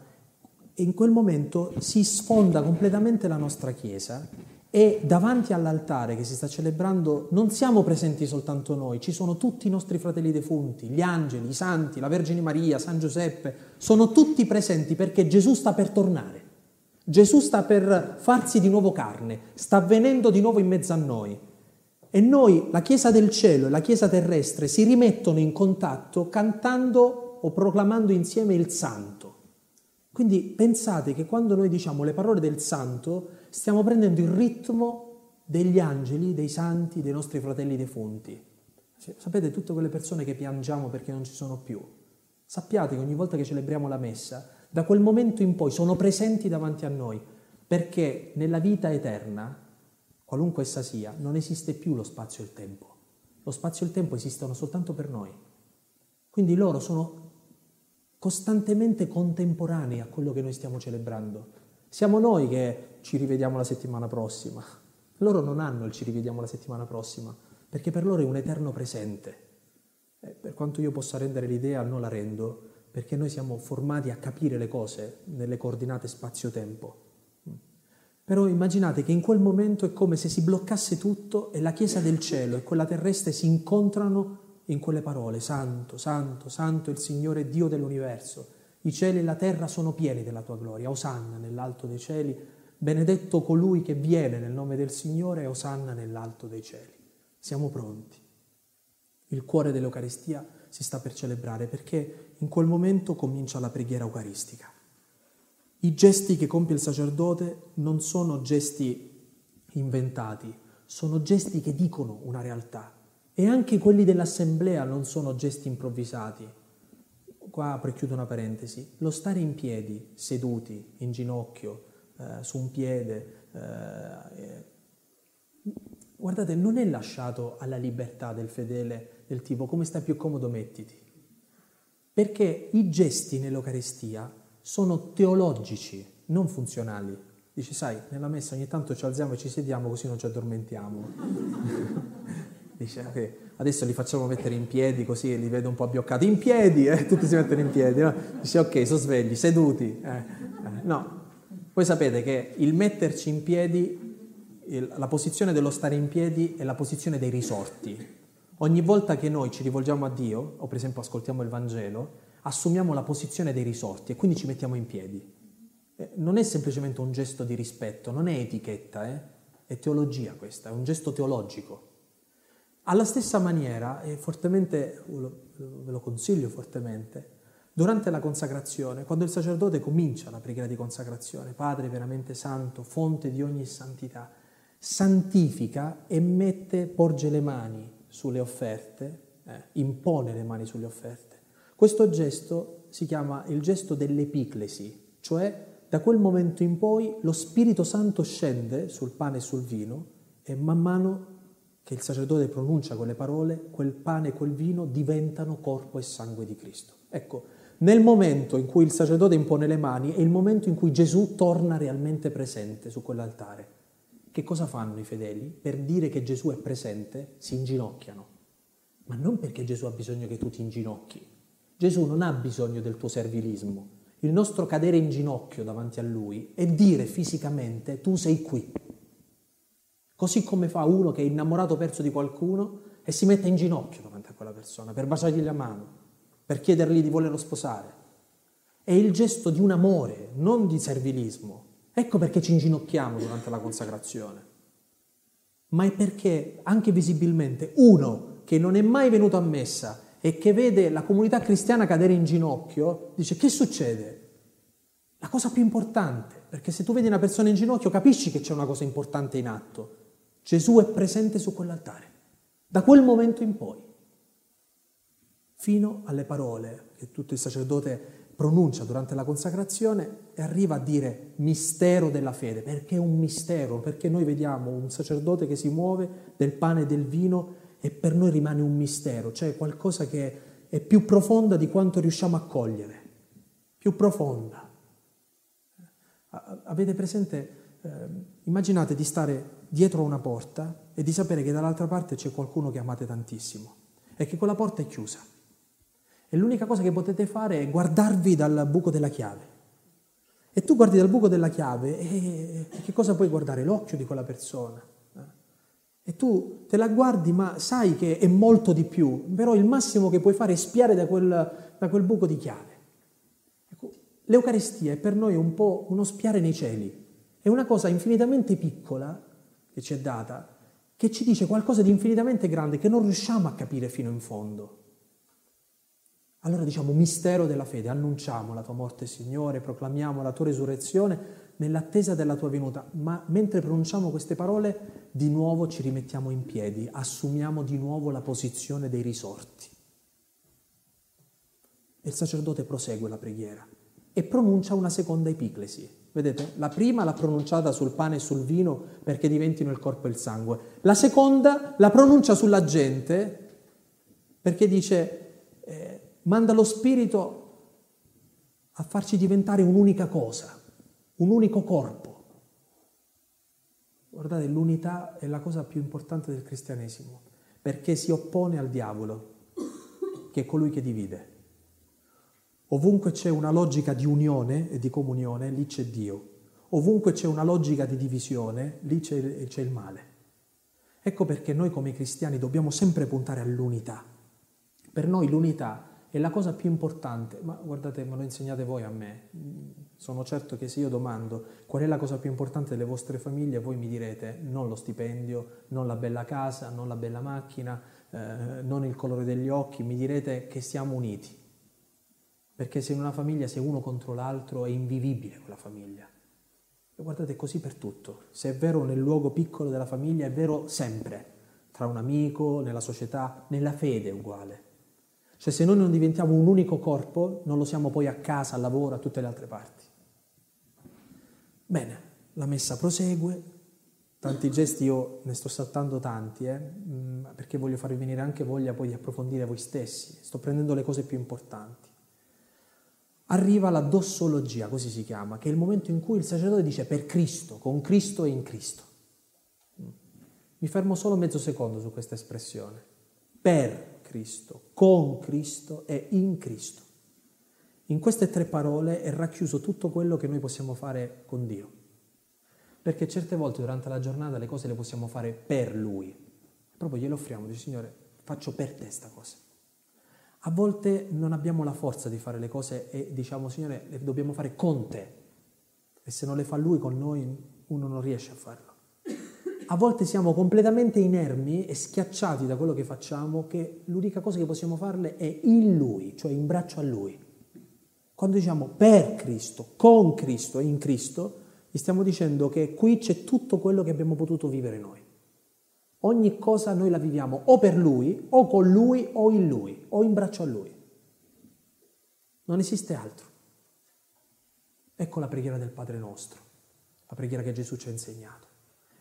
in quel momento si sfonda completamente la nostra Chiesa e davanti all'altare che si sta celebrando non siamo presenti soltanto noi, ci sono tutti i nostri fratelli defunti, gli angeli, i santi, la Vergine Maria, San Giuseppe, sono tutti presenti perché Gesù sta per tornare. Gesù sta per farsi di nuovo carne, sta venendo di nuovo in mezzo a noi. E noi, la Chiesa del cielo e la Chiesa terrestre, si rimettono in contatto cantando o proclamando insieme il Santo. Quindi pensate che quando noi diciamo le parole del Santo, stiamo prendendo il ritmo degli angeli, dei santi, dei nostri fratelli defunti. Sapete, tutte quelle persone che piangiamo perché non ci sono più. Sappiate che ogni volta che celebriamo la messa, da quel momento in poi sono presenti davanti a noi, perché nella vita eterna, qualunque essa sia, non esiste più lo spazio e il tempo. Lo spazio e il tempo esistono soltanto per noi. Quindi loro sono costantemente contemporanei a quello che noi stiamo celebrando. Siamo noi che ci rivediamo la settimana prossima. Loro non hanno il ci rivediamo la settimana prossima, perché per loro è un eterno presente. E per quanto io possa rendere l'idea, non la rendo, perché noi siamo formati a capire le cose nelle coordinate spazio-tempo. Però immaginate che in quel momento è come se si bloccasse tutto e la Chiesa del cielo e quella terrestre si incontrano in quelle parole, Santo, Santo, Santo il Signore Dio dell'universo. I cieli e la terra sono pieni della tua gloria. Osanna nell'alto dei cieli, benedetto colui che viene nel nome del Signore Osanna nell'alto dei cieli. Siamo pronti. Il cuore dell'Eucaristia si sta per celebrare perché in quel momento comincia la preghiera eucaristica. I gesti che compie il sacerdote non sono gesti inventati, sono gesti che dicono una realtà e anche quelli dell'assemblea non sono gesti improvvisati. Qua apro e chiudo una parentesi. Lo stare in piedi, seduti, in ginocchio, eh, su un piede, eh, guardate, non è lasciato alla libertà del fedele del tipo come stai più comodo mettiti. Perché i gesti nell'Eucaristia sono teologici, non funzionali. Dice, sai, nella messa ogni tanto ci alziamo e ci sediamo così non ci addormentiamo. Dice, okay, adesso li facciamo mettere in piedi così li vedo un po' abbioccati. In piedi, eh? tutti si mettono in piedi. No? Dice, ok, sono svegli, seduti. Eh, eh. No, voi sapete che il metterci in piedi, la posizione dello stare in piedi è la posizione dei risorti. Ogni volta che noi ci rivolgiamo a Dio, o per esempio ascoltiamo il Vangelo, assumiamo la posizione dei risorti e quindi ci mettiamo in piedi. Eh, non è semplicemente un gesto di rispetto, non è etichetta, eh? è teologia questa, è un gesto teologico. Alla stessa maniera, e fortemente, ve lo consiglio fortemente, durante la consacrazione, quando il sacerdote comincia la preghiera di consacrazione, Padre veramente santo, fonte di ogni santità, santifica e mette, porge le mani sulle offerte, eh, impone le mani sulle offerte. Questo gesto si chiama il gesto dell'epiclesi, cioè da quel momento in poi lo Spirito Santo scende sul pane e sul vino e man mano che il sacerdote pronuncia quelle parole, quel pane e quel vino diventano corpo e sangue di Cristo. Ecco, nel momento in cui il sacerdote impone le mani è il momento in cui Gesù torna realmente presente su quell'altare. Che cosa fanno i fedeli? Per dire che Gesù è presente, si inginocchiano. Ma non perché Gesù ha bisogno che tu ti inginocchi. Gesù non ha bisogno del tuo servilismo. Il nostro cadere in ginocchio davanti a Lui è dire fisicamente tu sei qui. Così come fa uno che è innamorato perso di qualcuno e si mette in ginocchio davanti a quella persona per baciargli la mano, per chiedergli di volerlo sposare. È il gesto di un amore, non di servilismo. Ecco perché ci inginocchiamo durante la consacrazione. Ma è perché anche visibilmente uno che non è mai venuto a messa e che vede la comunità cristiana cadere in ginocchio, dice che succede? La cosa più importante, perché se tu vedi una persona in ginocchio capisci che c'è una cosa importante in atto. Gesù è presente su quell'altare, da quel momento in poi, fino alle parole che tutto il sacerdote pronuncia durante la consacrazione e arriva a dire mistero della fede, perché è un mistero, perché noi vediamo un sacerdote che si muove del pane e del vino e per noi rimane un mistero, cioè qualcosa che è più profonda di quanto riusciamo a cogliere, più profonda. Avete presente, eh, immaginate di stare dietro una porta e di sapere che dall'altra parte c'è qualcuno che amate tantissimo e che quella porta è chiusa e l'unica cosa che potete fare è guardarvi dal buco della chiave. E tu guardi dal buco della chiave e che cosa puoi guardare? L'occhio di quella persona. Eh? E tu te la guardi, ma sai che è molto di più, però il massimo che puoi fare è spiare da quel, da quel buco di chiave. Ecco, L'Eucaristia è per noi un po' uno spiare nei cieli, è una cosa infinitamente piccola che ci è data, che ci dice qualcosa di infinitamente grande che non riusciamo a capire fino in fondo. Allora diciamo mistero della fede, annunciamo la tua morte Signore, proclamiamo la tua resurrezione nell'attesa della tua venuta, ma mentre pronunciamo queste parole di nuovo ci rimettiamo in piedi, assumiamo di nuovo la posizione dei risorti. E il sacerdote prosegue la preghiera e pronuncia una seconda epiclesi. Vedete, la prima l'ha pronunciata sul pane e sul vino perché diventino il corpo e il sangue. La seconda la pronuncia sulla gente perché dice eh, manda lo Spirito a farci diventare un'unica cosa, un unico corpo. Guardate, l'unità è la cosa più importante del cristianesimo, perché si oppone al diavolo, che è colui che divide. Ovunque c'è una logica di unione e di comunione, lì c'è Dio. Ovunque c'è una logica di divisione, lì c'è, c'è il male. Ecco perché noi come cristiani dobbiamo sempre puntare all'unità. Per noi l'unità è la cosa più importante, ma guardate, me lo insegnate voi a me. Sono certo che se io domando qual è la cosa più importante delle vostre famiglie, voi mi direte non lo stipendio, non la bella casa, non la bella macchina, eh, non il colore degli occhi, mi direte che siamo uniti. Perché se in una famiglia sei uno contro l'altro è invivibile quella famiglia. E guardate, è così per tutto. Se è vero nel luogo piccolo della famiglia, è vero sempre, tra un amico, nella società, nella fede è uguale. Cioè se noi non diventiamo un unico corpo, non lo siamo poi a casa, al lavoro, a tutte le altre parti. Bene, la messa prosegue, tanti gesti io ne sto saltando tanti, eh, mm, perché voglio farvi venire anche voglia poi di approfondire voi stessi, sto prendendo le cose più importanti arriva la dossologia, così si chiama, che è il momento in cui il sacerdote dice per Cristo, con Cristo e in Cristo. Mi fermo solo mezzo secondo su questa espressione. Per Cristo, con Cristo e in Cristo. In queste tre parole è racchiuso tutto quello che noi possiamo fare con Dio. Perché certe volte durante la giornata le cose le possiamo fare per Lui. Proprio glielo offriamo, dice Signore, faccio per te sta cosa. A volte non abbiamo la forza di fare le cose e diciamo, Signore, le dobbiamo fare con te. E se non le fa Lui con noi, uno non riesce a farlo. A volte siamo completamente inermi e schiacciati da quello che facciamo, che l'unica cosa che possiamo farle è in Lui, cioè in braccio a Lui. Quando diciamo per Cristo, con Cristo e in Cristo, gli stiamo dicendo che qui c'è tutto quello che abbiamo potuto vivere noi. Ogni cosa noi la viviamo o per Lui, o con Lui, o in Lui, o in braccio a Lui. Non esiste altro. Ecco la preghiera del Padre nostro, la preghiera che Gesù ci ha insegnato.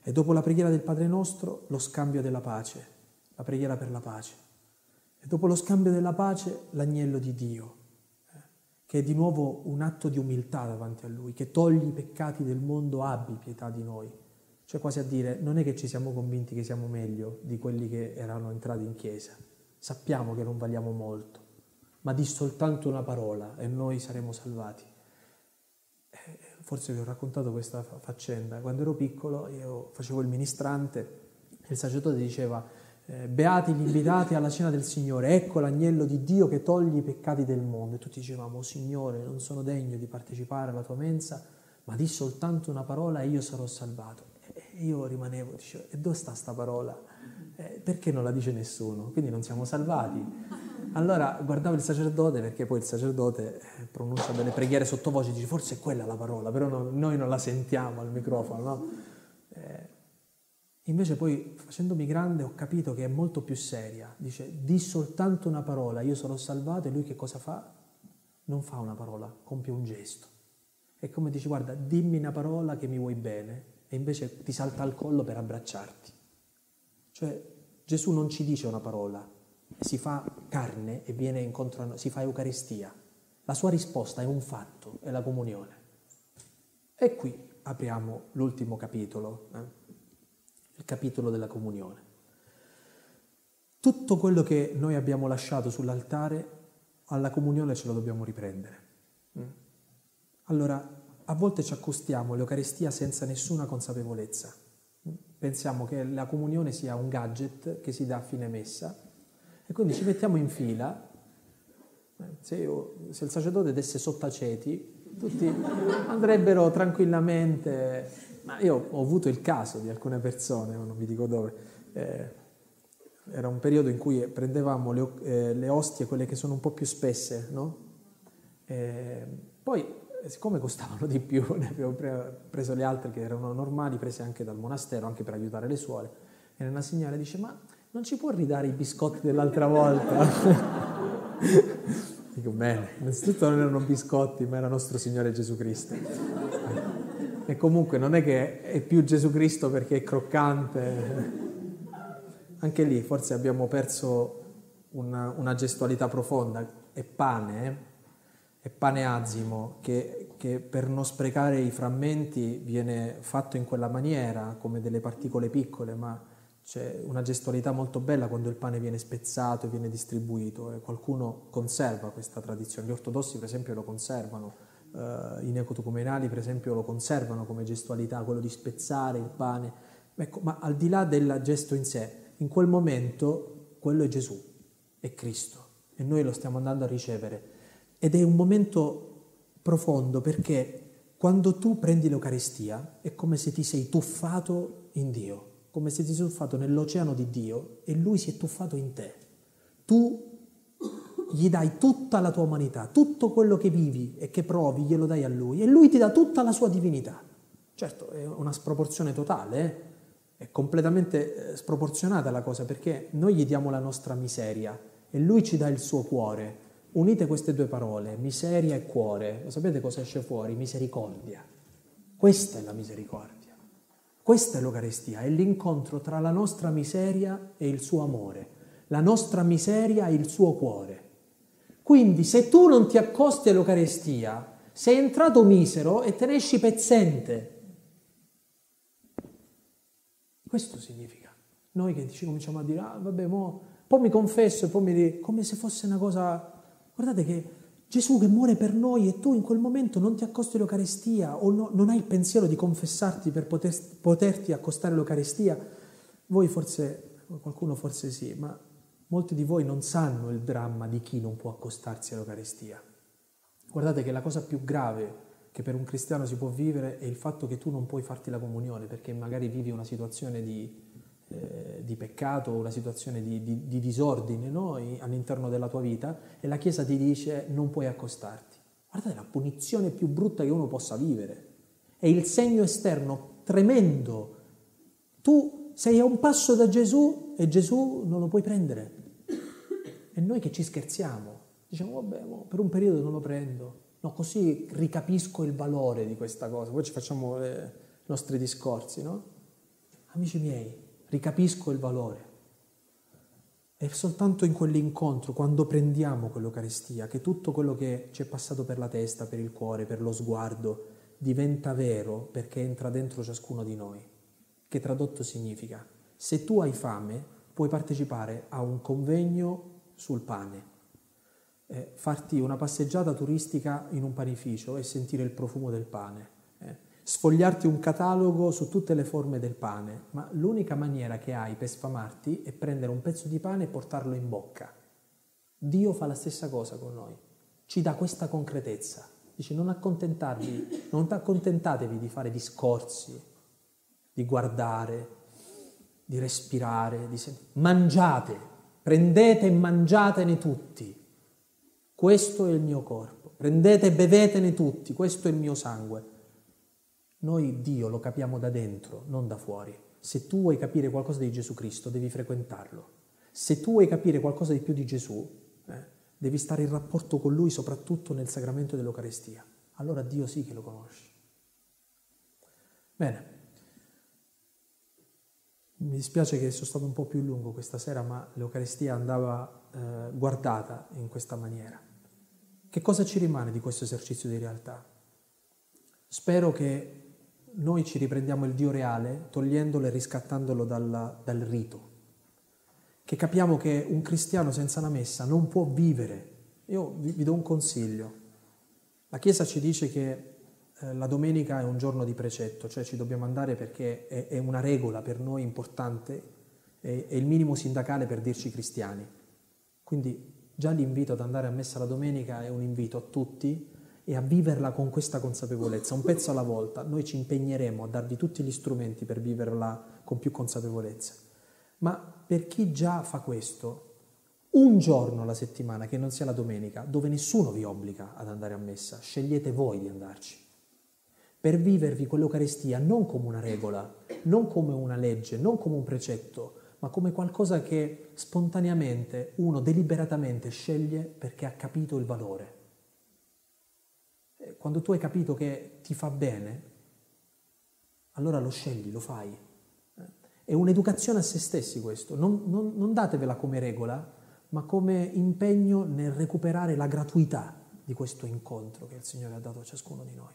E dopo la preghiera del Padre nostro, lo scambio della pace, la preghiera per la pace. E dopo lo scambio della pace, l'agnello di Dio, eh, che è di nuovo un atto di umiltà davanti a Lui, che toglie i peccati del mondo, abbi pietà di noi. Cioè quasi a dire, non è che ci siamo convinti che siamo meglio di quelli che erano entrati in chiesa, sappiamo che non valiamo molto, ma di soltanto una parola e noi saremo salvati. Eh, forse vi ho raccontato questa faccenda, quando ero piccolo io facevo il ministrante e il sacerdote diceva, eh, beati gli invitati alla cena del Signore, ecco l'agnello di Dio che toglie i peccati del mondo. E tutti dicevamo, Signore, non sono degno di partecipare alla tua mensa, ma di soltanto una parola e io sarò salvato io rimanevo, dicevo, e dove sta sta parola? Eh, perché non la dice nessuno? Quindi non siamo salvati. Allora guardavo il sacerdote, perché poi il sacerdote eh, pronuncia delle preghiere sottovoce, dice forse è quella la parola, però no, noi non la sentiamo al microfono, no? Eh, invece poi facendomi grande ho capito che è molto più seria. Dice, di soltanto una parola, io sarò salvato e lui che cosa fa? Non fa una parola, compie un gesto. È come dice, guarda, dimmi una parola che mi vuoi bene e invece ti salta al collo per abbracciarti. Cioè Gesù non ci dice una parola, si fa carne e viene incontro a noi, si fa Eucaristia. La sua risposta è un fatto, è la comunione. E qui apriamo l'ultimo capitolo, eh? il capitolo della comunione. Tutto quello che noi abbiamo lasciato sull'altare, alla comunione ce lo dobbiamo riprendere. Mm? Allora, a volte ci accostiamo all'Eucaristia senza nessuna consapevolezza. Pensiamo che la comunione sia un gadget che si dà a fine messa e quindi ci mettiamo in fila. Se, io, se il sacerdote desse sottaceti, tutti andrebbero tranquillamente. Ma io ho avuto il caso di alcune persone, non vi dico dove. Eh, era un periodo in cui prendevamo le, eh, le, ostie, quelle che sono un po' più spesse, no? Eh, poi siccome costavano di più, ne avevo preso le altre che erano normali, prese anche dal monastero, anche per aiutare le suore. E una signora dice, ma non ci può ridare i biscotti dell'altra volta? Dico, bene, innanzitutto non erano biscotti, ma era nostro Signore Gesù Cristo. E comunque non è che è più Gesù Cristo perché è croccante. Anche lì forse abbiamo perso una, una gestualità profonda. È pane, eh? Pane azimo che, che, per non sprecare i frammenti viene fatto in quella maniera, come delle particole piccole, ma c'è una gestualità molto bella quando il pane viene spezzato e viene distribuito e qualcuno conserva questa tradizione. Gli ortodossi per esempio lo conservano, uh, i neocotocumenali per esempio lo conservano come gestualità, quello di spezzare il pane. Ecco, ma al di là del gesto in sé, in quel momento quello è Gesù, è Cristo e noi lo stiamo andando a ricevere ed è un momento profondo perché quando tu prendi l'Eucaristia è come se ti sei tuffato in Dio, come se ti sei tuffato nell'oceano di Dio e Lui si è tuffato in te. Tu gli dai tutta la tua umanità, tutto quello che vivi e che provi glielo dai a Lui e Lui ti dà tutta la sua divinità. Certo, è una sproporzione totale, eh? è completamente eh, sproporzionata la cosa perché noi gli diamo la nostra miseria e lui ci dà il suo cuore. Unite queste due parole, miseria e cuore, lo sapete cosa esce fuori? Misericordia. Questa è la misericordia. Questa è l'Eucarestia, è l'incontro tra la nostra miseria e il suo amore, la nostra miseria e il suo cuore. Quindi se tu non ti accosti all'Eucarestia, sei entrato misero e te ne esci pezzente. Questo significa. Noi che ci cominciamo a dire, ah vabbè, mo, poi mi confesso e poi mi dico, come se fosse una cosa... Guardate che Gesù che muore per noi e tu in quel momento non ti accosti all'Eucarestia o no, non hai il pensiero di confessarti per poter, poterti accostare all'Eucarestia, voi forse, qualcuno forse sì, ma molti di voi non sanno il dramma di chi non può accostarsi all'Eucarestia. Guardate che la cosa più grave che per un cristiano si può vivere è il fatto che tu non puoi farti la comunione perché magari vivi una situazione di, eh, di peccato, una situazione di, di, di disordine no? all'interno della tua vita e la Chiesa ti dice non puoi accostarti. Guardate la punizione più brutta che uno possa vivere. È il segno esterno tremendo. Tu sei a un passo da Gesù e Gesù non lo puoi prendere. E noi che ci scherziamo, diciamo vabbè, per un periodo non lo prendo, no, così ricapisco il valore di questa cosa, poi ci facciamo i nostri discorsi, no? Amici miei, ricapisco il valore. È soltanto in quell'incontro, quando prendiamo quell'Eucaristia, che tutto quello che ci è passato per la testa, per il cuore, per lo sguardo, diventa vero perché entra dentro ciascuno di noi. Che tradotto significa, se tu hai fame, puoi partecipare a un convegno sul pane eh, farti una passeggiata turistica in un panificio e sentire il profumo del pane, sfogliarti un catalogo su tutte le forme del pane, ma l'unica maniera che hai per sfamarti è prendere un pezzo di pane e portarlo in bocca. Dio fa la stessa cosa con noi, ci dà questa concretezza. Dice non accontentarvi, non accontentatevi di fare discorsi, di guardare, di respirare, di sentire. mangiate, prendete e mangiatene tutti questo è il mio corpo, prendete e bevetene tutti, questo è il mio sangue. Noi Dio lo capiamo da dentro, non da fuori. Se tu vuoi capire qualcosa di Gesù Cristo, devi frequentarlo. Se tu vuoi capire qualcosa di più di Gesù, eh, devi stare in rapporto con Lui, soprattutto nel sacramento dell'Eucarestia. Allora Dio sì che lo conosci. Bene. Mi dispiace che sono stato un po' più lungo questa sera, ma l'Eucaristia andava eh, guardata in questa maniera. Che cosa ci rimane di questo esercizio di realtà? Spero che noi ci riprendiamo il Dio reale togliendolo e riscattandolo dal, dal rito. Che capiamo che un cristiano senza una messa non può vivere. Io vi, vi do un consiglio. La Chiesa ci dice che eh, la domenica è un giorno di precetto, cioè ci dobbiamo andare perché è, è una regola per noi importante, è, è il minimo sindacale per dirci cristiani. Quindi Già l'invito ad andare a messa la domenica è un invito a tutti e a viverla con questa consapevolezza, un pezzo alla volta. Noi ci impegneremo a darvi tutti gli strumenti per viverla con più consapevolezza. Ma per chi già fa questo, un giorno alla settimana, che non sia la domenica, dove nessuno vi obbliga ad andare a messa, scegliete voi di andarci. Per vivervi quell'Eucarestia non come una regola, non come una legge, non come un precetto, ma come qualcosa che spontaneamente uno deliberatamente sceglie perché ha capito il valore. Quando tu hai capito che ti fa bene, allora lo scegli, lo fai. È un'educazione a se stessi questo, non, non, non datevela come regola, ma come impegno nel recuperare la gratuità di questo incontro che il Signore ha dato a ciascuno di noi.